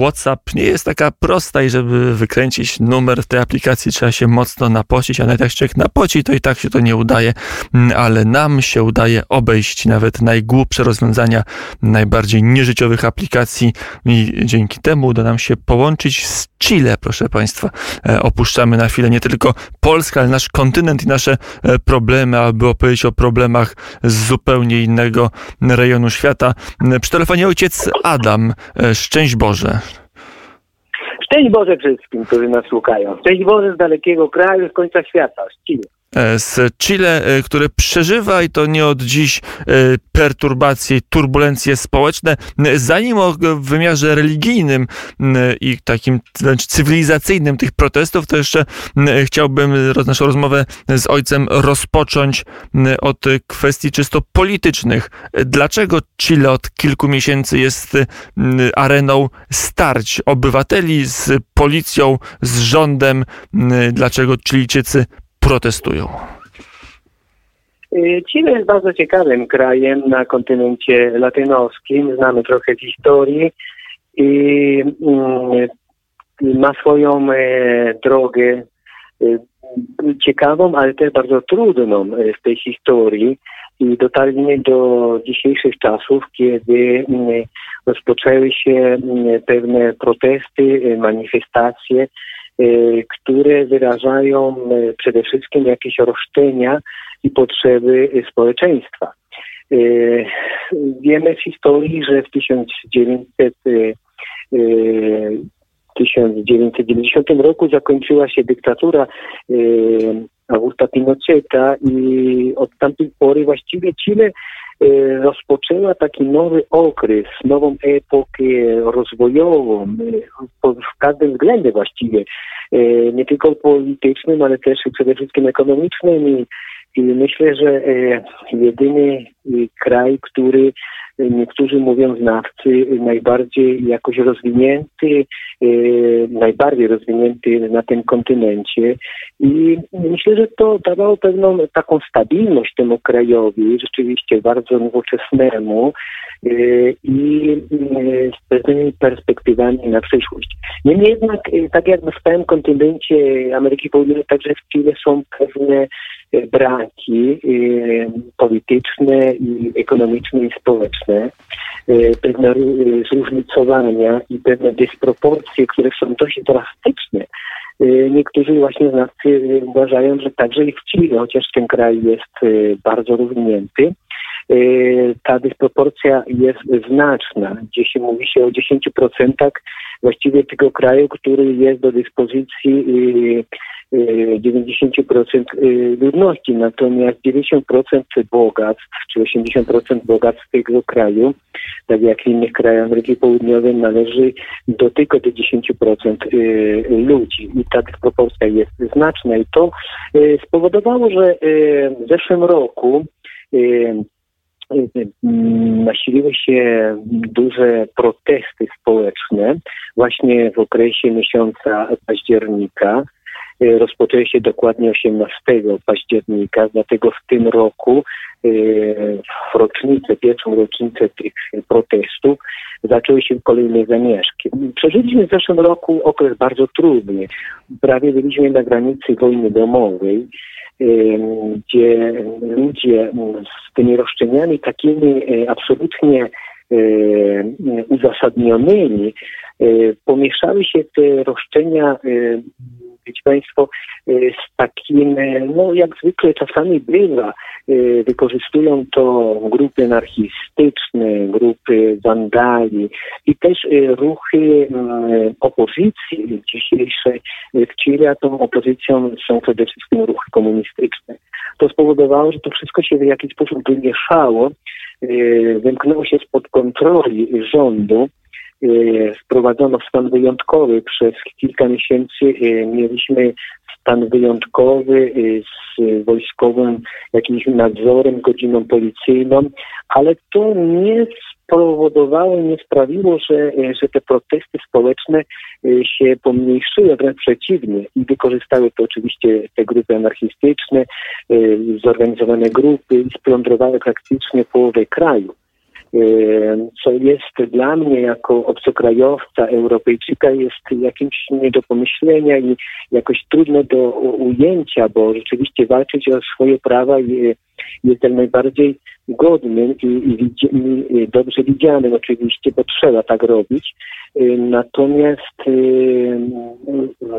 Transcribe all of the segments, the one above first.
WhatsApp nie jest taka prosta i żeby wykręcić numer w tej aplikacji trzeba się mocno napocić, a nawet jak się napoci, to i tak się to nie udaje, mm, ale nam się udaje obejść nawet najgłupsze rozwiązania najbardziej nieżyciowych aplikacji i dzięki temu uda nam się połączyć z Chile, proszę Państwa. E, opuszczamy na chwilę nie tylko Polskę, ale nasz kontynent i nasze e, problemy, aby opowiedzieć o problemach z zupełnie innego rejonu świata. Przy telefonie ojciec Adam. E, szczęść Boże. Szczęść Boże wszystkim, którzy nas słuchają. Szczęść Boże z dalekiego kraju, z końca świata, z. E, z Chile, e, które przeżywa i to nie od dziś e, perturbacje, turbulencje społeczne. Zanim o wymiarze religijnym i takim wręcz cywilizacyjnym tych protestów, to jeszcze chciałbym naszą rozmowę z ojcem rozpocząć od kwestii czysto politycznych. Dlaczego Chile od kilku miesięcy jest areną starć obywateli z policją, z rządem? Dlaczego Chilijczycy protestują? Y, Chile jest bardzo ciekawym krajem na kontynencie latynoskim. Znamy trochę historii i mm, ma swoją e, drogę e, ciekawą, ale też bardzo trudną e, w tej historii i dotarliśmy do dzisiejszych czasów, kiedy mm, rozpoczęły się mm, pewne protesty, manifestacje które wyrażają y, przede wszystkim jakieś roszczenia i potrzeby y, społeczeństwa. Wiemy z historii, że w 1900 1990 roku zakończyła się dyktatura Augusta Pinocheta i od tamtej pory właściwie Chile Y, rozpoczęła taki nowy okres, nową epokę rozwojową, y, w każdym względzie właściwie, y, nie tylko politycznym, ale też przede wszystkim ekonomicznym i myślę, że jedyny kraj, który niektórzy mówią znawcy, najbardziej jakoś rozwinięty, najbardziej rozwinięty na tym kontynencie. I myślę, że to dawało pewną taką stabilność temu krajowi, rzeczywiście bardzo nowoczesnemu i z pewnymi perspektywami na przyszłość. Niemniej jednak, tak jak na całym kontynencie Ameryki Południowej, także w Chile są pewne braki polityczne i ekonomiczne i społeczne, pewne zróżnicowania i pewne dysproporcje, które są dość drastyczne. Niektórzy właśnie znawcy uważają, że także i w Chile, chociaż ten kraj jest bardzo rozwinięty, ta dysproporcja jest znaczna. Gdzieś mówi się o 10% właściwie tego kraju, który jest do dyspozycji 90% y, ludności, natomiast 90% bogactw, czy 80% bogactw tego kraju, tak jak innych krajach Ameryki Południowej, należy do tylko do 10% y, ludzi. I ta dysproporcja jest znaczna i to y, spowodowało, że w zeszłym roku nasiliły się duże protesty społeczne właśnie w okresie miesiąca października. E, rozpoczęły się dokładnie 18 października, dlatego w tym roku e, w rocznicę, pierwszą rocznicę tych protestów zaczęły się kolejne zamieszki. Przeżyliśmy w zeszłym roku okres bardzo trudny. Prawie byliśmy na granicy wojny domowej, gdzie ludzie z tymi roszczeniami takimi absolutnie uzasadnionymi pomieszały się te roszczenia wiecie Państwo, y, z takim, y, no jak zwykle czasami bywa, y, wykorzystują to grupy anarchistyczne, grupy wandali i też ruchy opozycji dzisiejszej w Chile, a tą opozycją są przede wszystkim ruchy komunistyczne. To spowodowało, że to wszystko się w jakiś sposób wymieszało, wymknęło się spod kontroli rządu, E, wprowadzono stan wyjątkowy. Przez kilka miesięcy e, mieliśmy stan wyjątkowy z wojskowym jakimś nadzorem, godziną policyjną, ale to nie spowodowało, nie sprawiło, że, że te protesty społeczne się pomniejszyły, wręcz przeciwnie. I wykorzystały to oczywiście te grupy anarchistyczne, zorganizowane grupy i splądrowały praktycznie połowę kraju. co jest dla mnie jako obcokrajowca, Europejczyka jest jakimś nie do pomyślenia i jakoś trudno do ujęcia, bo rzeczywiście walczyć o swoje prawa jest jak najbardziej godnym i, i, i dobrze widzianym oczywiście, bo trzeba tak robić. Natomiast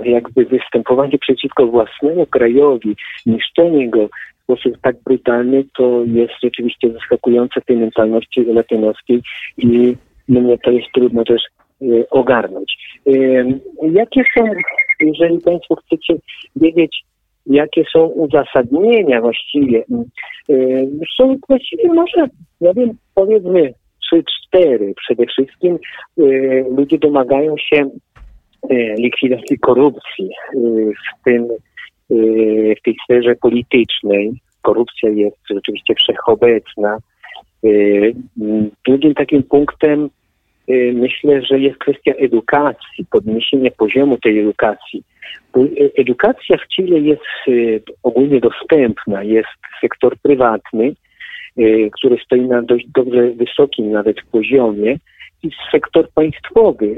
jakby występowanie przeciwko własnemu krajowi, niszczenie go sposób tak brutalny, to jest rzeczywiście zaskakujące w tej mentalności latynoskiej i mnie to jest trudno też y, ogarnąć. Y, jakie są, jeżeli Państwo chcecie wiedzieć, jakie są uzasadnienia właściwie, y, są właściwie może, ja wiem, powiedzmy trzy, cztery. Przede wszystkim ludzie domagają się likwidacji korupcji w tym Y, w tej sferze politycznej. Korupcja jest rzeczywiście wszechobecna. Y, drugim takim punktem y, myślę, że jest kwestia edukacji, podniesienie poziomu tej edukacji. Edukacja w Chile jest ogólnie dostępna, jest sektor prywatny, który stoi na dość dobrze wysokim nawet poziomie i sektor państwowy.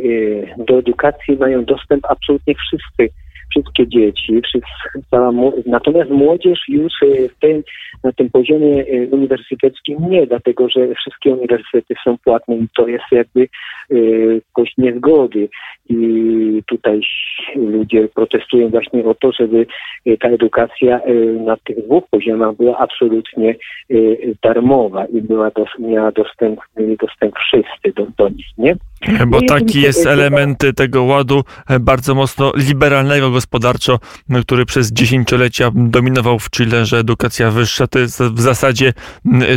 Do edukacji mają dostęp absolutnie wszyscy wszystkie dzieci, cała, natomiast młodzież już e, w na tym poziomie e, uniwersyteckim nie, dlatego że wszystkie uniwersytety są płatne i to jest jakby e, kość niezgody. I tutaj ludzie protestują właśnie o to, żeby ta edukacja na tych dwóch poziomach była absolutnie darmowa i była miała dostęp, dostęp wszyscy do, do nich, nie? Bo no taki jest element tego ładu bardzo mocno liberalnego gospodarczo, który przez dziesięciolecia dominował w Chile, że edukacja wyższa to jest w zasadzie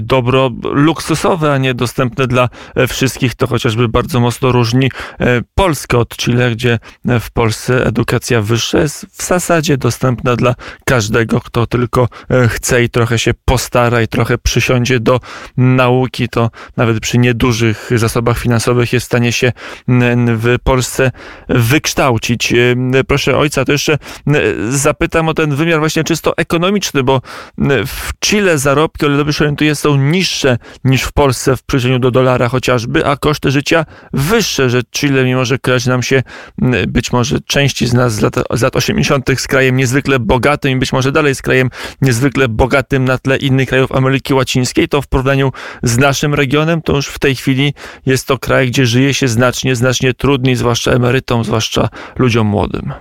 dobro luksusowe, a nie dostępne dla wszystkich. To chociażby bardzo mocno różni e, Polskę od Chile, gdzie w Polsce edukacja wyższa jest w zasadzie dostępna dla każdego, kto tylko e, chce i trochę się postara i trochę przysiądzie do nauki, to nawet przy niedużych zasobach finansowych jest w stanie się w Polsce wykształcić. E, proszę ojca, to jeszcze zapytam o ten wymiar właśnie czysto ekonomiczny, bo w Chile zarobki, o ile dobrze orientuję, są niższe niż w Polsce w przeliczeniu do dolara chociażby, a koszty życia wyższe, że Chile, mimo że kojarzy nam się być może części z nas z lat, z lat 80. z krajem niezwykle bogatym i być może dalej z krajem niezwykle bogatym na tle innych krajów Ameryki Łacińskiej, to w porównaniu z naszym regionem, to już w tej chwili jest to kraj, gdzie żyje się znacznie, znacznie trudniej, zwłaszcza emerytom, zwłaszcza ludziom młodym.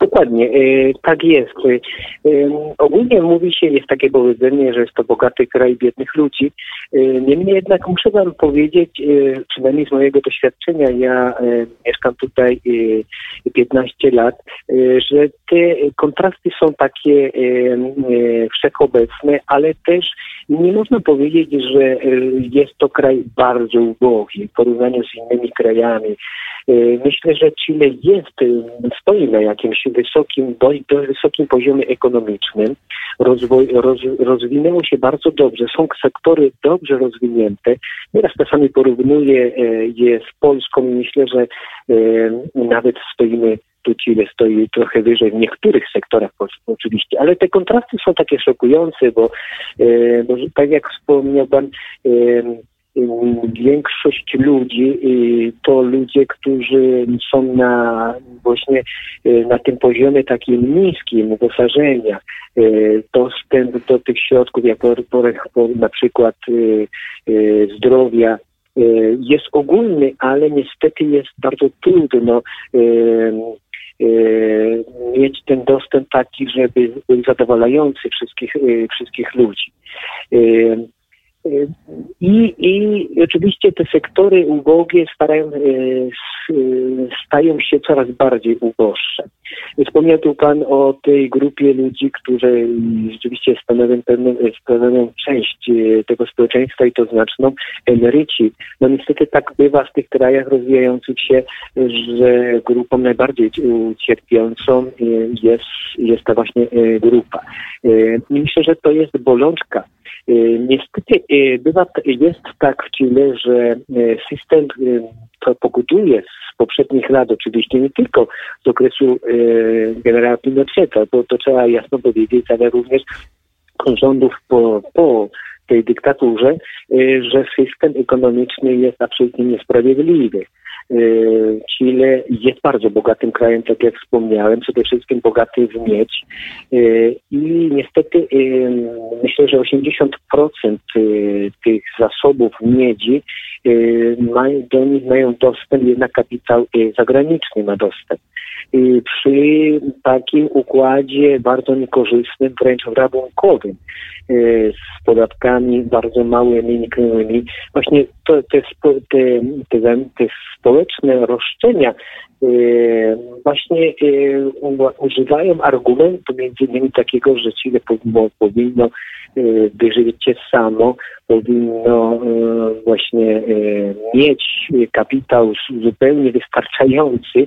Dokładnie, e, tak jest. E, ogólnie mówi się, jest takie powiedzenie, że jest to bogaty kraj biednych ludzi. E, niemniej jednak muszę Wam powiedzieć, przynajmniej z mojego doświadczenia, ja mieszkam tutaj 15 lat, że te kontrasty są takie wszechobecne, ale też nie można powiedzieć, że jest to kraj bardzo ubogi w porównaniu z innymi krajami. Myślę, że Chile jest, stoi na jakimś wysokim, dość, dość wysokim poziomie ekonomicznym. Rozwoj, roz, rozwinęło się bardzo dobrze. Są sektory dobrze rozwinięte. Nieraz czasami porównuję e, je z Polską i myślę, że e, nawet stoimy tu Chile stoi trochę wyżej w niektórych sektorach oczywiście, ale te kontrasty są takie szokujące, bo, e, bo tak jak wspomniał Pan, większość ludzi to ludzie, którzy są na właśnie y, na tym poziomie takim niskim uposażenia. Y, dostęp do tych środków, jak na przykład y, zdrowia, jest ogólny, ale niestety jest bardzo trudno mieć ten dostęp taki, żeby był zadowalający wszystkich, wszystkich ludzi. I, I oczywiście te sektory ubogie starają, e, stają się coraz bardziej uboższe. Wspomniał tu Pan o tej grupie ludzi, którzy rzeczywiście stanowią pewną, część tego społeczeństwa i to znaczną, emeryci. No niestety tak bywa w tych krajach rozwijających się, że grupą najbardziej cierpiącą jest, jest ta właśnie grupa. Myślę, że to jest bolączka Niestety bywa, jest tak w Chile, że system to pokutuje z poprzednich lat, oczywiście nie tylko z okresu generała Pinocheta, bo to trzeba jasno powiedzieć, ale również rządów po, po tej dyktaturze, że system ekonomiczny jest absolutnie niesprawiedliwy. Chile jest bardzo bogatym krajem, tak jak wspomniałem, przede wszystkim bogaty w miedź. I niestety myślę, że 80% tych zasobów miedzi do nich mają dostęp, jednak kapitał zagraniczny ma dostęp przy takim układzie bardzo niekorzystnym, wręcz rabunkowym, e, z podatkami bardzo małymi, nikłymi. Właśnie to, te, te, te, społeczne roszczenia właśnie e, używają argumentu między innymi takiego, że Chile powinno wyżywić się samo, powinno właśnie mieć kapitał zupełnie wystarczający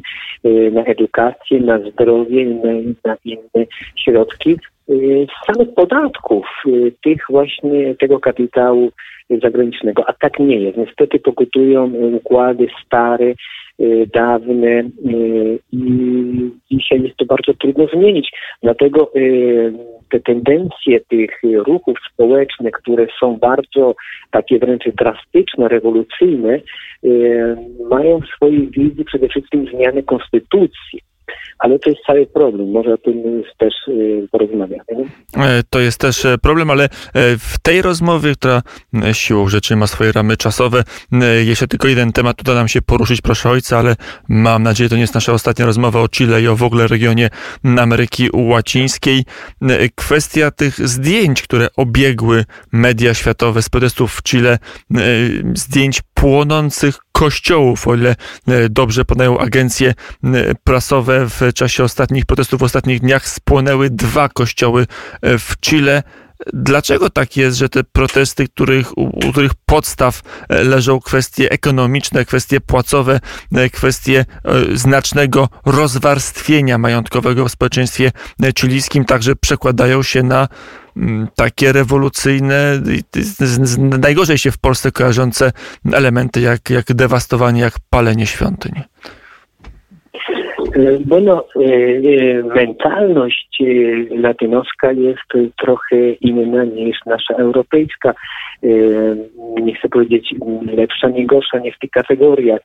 na edukację, na zdrowie, na inne środki z samych podatków tych właśnie tego kapitału zagranicznego. A tak nie jest. Niestety pokutują układy stare, dawne i dzisiaj jest to bardzo trudno zmienić. Dlatego te tendencje tych ruchów społecznych, które są bardzo takie wręcz drastyczne, rewolucyjne, mają w swojej wizji przede wszystkim zmiany konstytucji. Ale to jest cały problem. Może o tym też y, porozmawiamy. E, to jest też e, problem, ale e, w tej rozmowie, która siłą rzeczy ma swoje ramy czasowe, jeszcze tylko jeden temat uda nam się poruszyć, proszę ojca, ale mam nadzieję, to nie jest nasza ostatnia rozmowa o Chile i o w ogóle regionie Ameryki Łacińskiej. Kwestia tych zdjęć, które obiegły media światowe z protestów w Chile, zdjęć płonących kościołów, o ile e, dobrze podają agencje prasowe w czasie ostatnich protestów, w ostatnich dniach spłonęły dwa kościoły e, w Chile. Dlaczego tak jest, że te protesty, których, u których podstaw leżą kwestie ekonomiczne, kwestie płacowe, kwestie znacznego rozwarstwienia majątkowego w społeczeństwie chilijskim, także przekładają się na Mm, takie rewolucyjne, najgorzej się w Polsce kojarzące elementy jak, jak dewastowanie, jak palenie świątyń? Bo no, e, e, mentalność e, latynoska jest trochę inna niż nasza europejska. Nie chcę powiedzieć lepsza, nie gorsza, nie w tych kategoriach.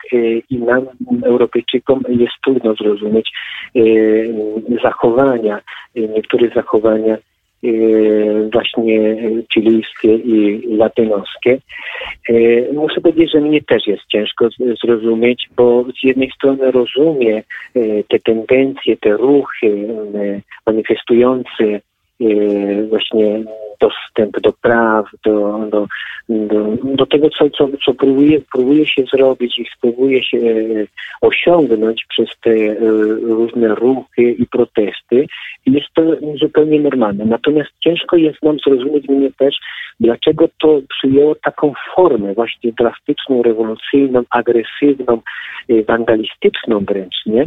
I nam, Europejczykom, jest trudno zrozumieć zachowania, niektóre zachowania właśnie chilijskie i latynoskie. Y, muszę powiedzieć, że mnie też jest ciężko zrozumieć, bo z jednej strony rozumiem y, te tendencje, te ruchy manifestujące właśnie dostęp do praw, do, do, do, do tego, co, co, co próbuje, próbuje się zrobić i spróbuje się e, osiągnąć przez te e, różne ruchy i protesty. Jest to zupełnie normalne. Natomiast ciężko jest nam zrozumieć mnie też, dlaczego to przyjęło taką formę właśnie drastyczną, rewolucyjną, agresywną, e, wandalistyczną wręcz, nie?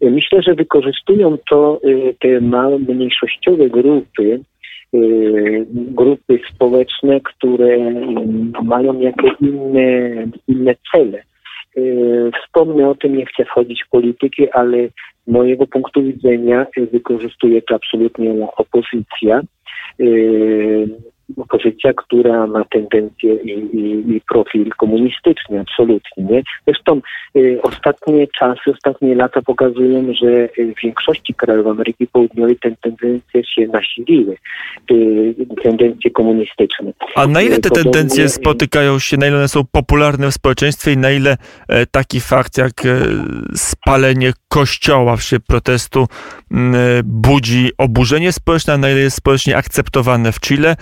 Myślę, że wykorzystują to te małe, mniejszościowe grupy, grupy społeczne, które mają jakieś inne, inne cele. Y, wspomnę o tym, nie chcę wchodzić w politykę, ale mojego punktu widzenia wykorzystuje to absolutnie opozycja. Y, opozycja, która ma tendencję i, i, i profil komunistyczny, absolutnie. Nie? Zresztą y, ostatnie czasy, ostatnie lata pokazują, że w większości krajów Ameryki Południowej te tendencje się nasiliły, y, tendencje komunistyczne. A na ile te Podobnie... tendencje spotykają się, na ile one są popularne w społeczeństwie i na ile e, taki fakt jak e, spalenie kościoła w szybie protestu e, budzi oburzenie społeczne, a na ile jest społecznie akceptowane w Chile,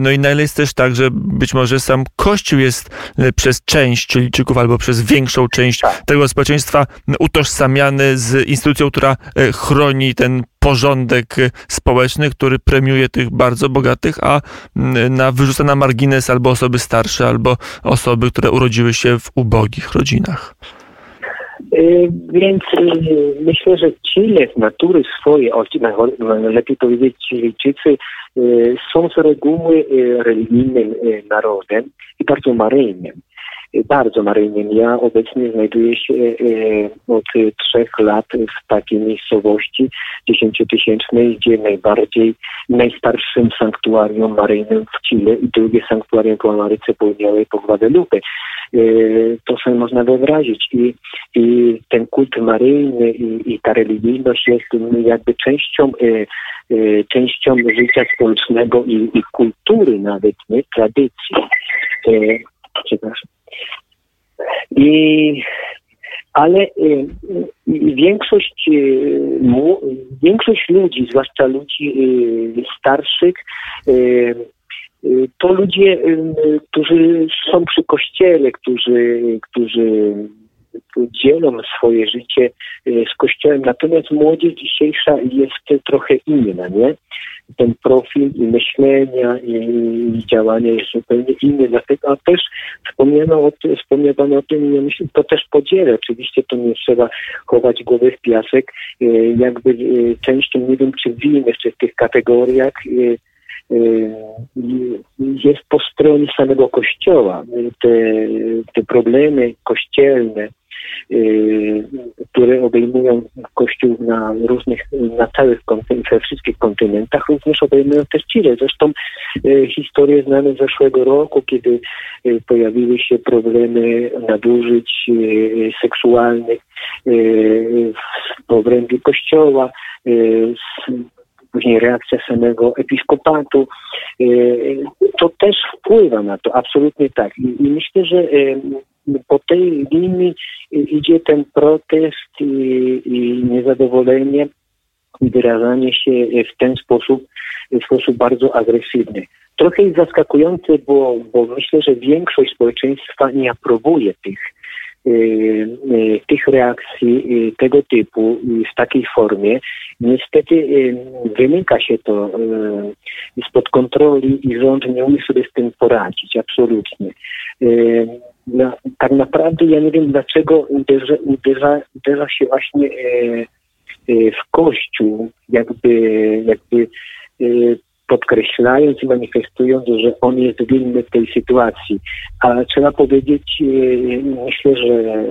no i na ile jest też tak, że być może sam Kościół jest e, przez część Chilijczyków albo przez większą część tak. tego społeczeństwa utożsamiany z instytucją, która e, chroni ten porządek e, społeczny, który premiuje tych bardzo bogatych, a na, wyrzuca na margines albo osoby starsze, albo osoby, które urodziły się w ubogich rodzinach. Więc myślę, że Chile z natury swojej, lepiej powiedzieć Chilijczycy, są z reguły religijnym narodem i bardzo maryjnym. Bardzo maryjnym. Ja obecnie znajduję się od trzech lat w takiej miejscowości dziesięciotysięcznej, gdzie najbardziej, najstarszym sanktuarium maryjnym w Chile i drugie sanktuarium po Ameryce Południowej po Guadalupe. To sobie można wyobrazić. I, i ten kult maryjny i, i ta religijność jest jakby częścią częścią życia społecznego i, i kultury nawet, nie? Tradycji. Przepraszam. I ale y, większość, y, większość ludzi, zwłaszcza ludzi y, starszych, to ludzie, którzy są przy kościele, którzy, którzy dzielą swoje życie z Kościołem. Natomiast młodzież dzisiejsza jest trochę inna, nie? Ten profil i myślenia i działania jest zupełnie inny. Dlatego, a też wspomniano o tym, wspomniano o tym, ja myślę, to też podzielę. Oczywiście to nie trzeba chować głowy w piasek. E, jakby e, częścią, nie wiem czy wiemy jeszcze w tych kategoriach, e, jest po stronie samego Kościoła. Te, te problemy kościelne, Y, które obejmują Kościół na różnych, na całych we wszystkich kontynentach, również obejmują też Chile. Zresztą y, historie znane z zeszłego roku, kiedy y, pojawiły się problemy nadużyć seksualnych w obrębie Kościoła, później reakcja samego episkopatu, to też wpływa na to, absolutnie tak. I, myślę, że po tej linii idzie ten protest i, niezadowolenie i wyrażanie się w ten sposób, w sposób bardzo agresywny. Trochę jest zaskakujące, bo, bo myślę, że większość społeczeństwa nie aprobuje tych, y, y, tych reakcji y, tego typu w takiej formie. Niestety wymyka się to spod kontroli i rząd nie umie sobie z tym poradzić, absolutnie no, tak naprawdę ja nie wiem dlaczego uderza, uderza, uderza się właśnie w Kościół, jakby, jakby podkreślając i manifestując, że on jest winny tej sytuacji. A trzeba powiedzieć, e, myślę, że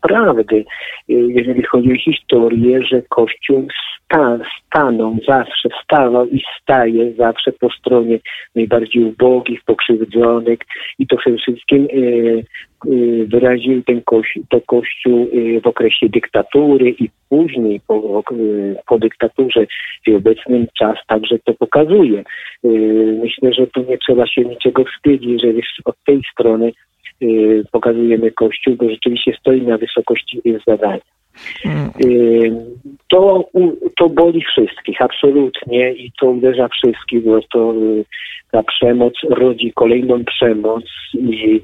prawdy, e, jeżeli chodzi o historię, że Kościół sta, stanął zawsze, stawał i staje zawsze po stronie najbardziej ubogich, pokrzywdzonych i to przede wszystkim e, e, wyraził ten kościół, to Kościół w okresie dyktatury i później po, po dyktaturze i obecnym czas także to pokazuje. Myślę, że tu nie trzeba się niczego wstydzić, że od tej strony pokazujemy Kościół, bo rzeczywiście stoi na wysokości zadania. Y, to, to boli wszystkich, absolutnie i to uderza wszystkich, bo to y, ta przemoc rodzi kolejną przemoc i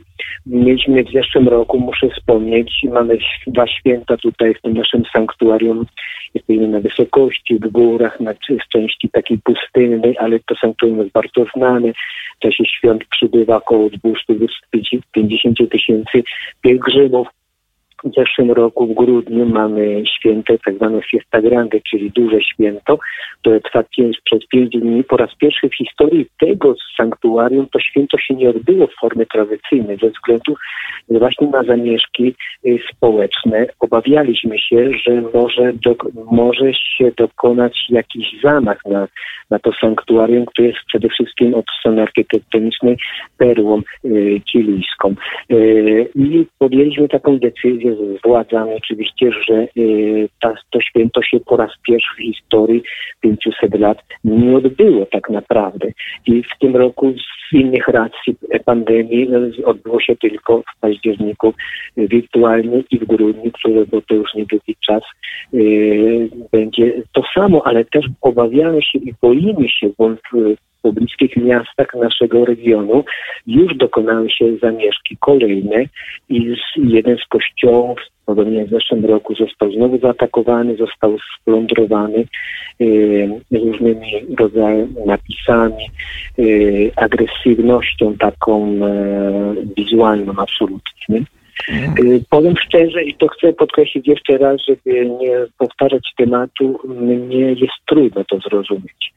mieliśmy w zeszłym roku, muszę wspomnieć, mamy dwa święta tutaj w tym naszym sanktuarium, jesteśmy na wysokości, w górach, na, w części takiej pustynnej, ale to sanktuarium jest bardzo znane. W czasie świąt przybywa około 250 tysięcy pielgrzymów w zeszłym roku w grudniu mamy święto, tak zwane Fiesta Grande, czyli duże święto, które trwa pięć, przez pięć dni. Po raz pierwszy w historii tego sanktuarium to święto się nie odbyło w formie tradycyjnej ze względu właśnie na zamieszki y, społeczne. Obawialiśmy się, że może, do, może się dokonać jakiś zamach na, na to sanktuarium, które jest przede wszystkim od strony architektonicznej perłą y, chilijską. Y, I podjęliśmy taką decyzję, z władzami oczywiście, że y, ta, to święto się po raz pierwszy w historii 500 lat nie odbyło tak naprawdę. I w tym roku z innych racji pandemii y, odbyło się tylko w październiku y, wirtualnie i w grudniu, które, bo to już niedługi czas będzie to samo, ale też obawiamy się i boimy się, bo pobliskich miastach naszego regionu już dokonały się zamieszki kolejne i jeden z kościołów, podobnie w zeszłym roku, został znowu zaatakowany, został splądrowany y, różnymi rodzajami napisami, y, agresywnością taką y, wizualną absolutnie. Y, Powiem szczerze i to chcę podkreślić jeszcze raz, żeby nie powtarzać tematu, mnie jest trudno to zrozumieć,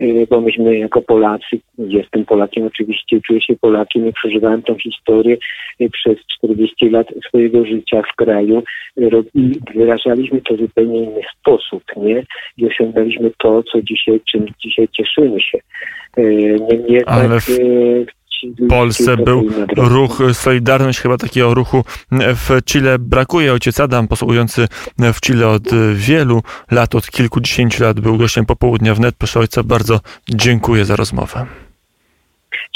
Y, bo myśmy jako Polacy, jestem Polakiem oczywiście, czuję się Polakiem i przeżywałem tą historię y, przez 40 lat swojego życia w kraju i wyrażaliśmy to w zupełnie inny sposób, nie? I osiągnęliśmy to, co dzisiaj, czym dzisiaj cieszymy się. Niemniej jednak Ale W Polsce był ruch Solidarność, chyba takiego ruchu w Chile brakuje. Ojciec Adam, posługujący w Chile od wielu lat, od kilkudziesięciu lat, był gościem popołudnia wnet. Proszę ojca, bardzo dziękuję za rozmowę.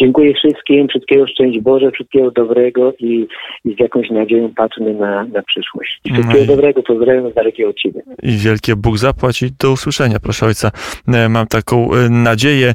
Dziękuję wszystkim, wszystkiego szczęść Boże, wszystkiego dobrego i, i z jakąś nadzieją patrzmy na, na przyszłość. Wszystkiego No dobrego, pozdrawiam z dalekiego od Ciebie. I wielkie Bóg zapłać i do usłyszenia, proszę ojca. E, Mam taką e, nadzieję.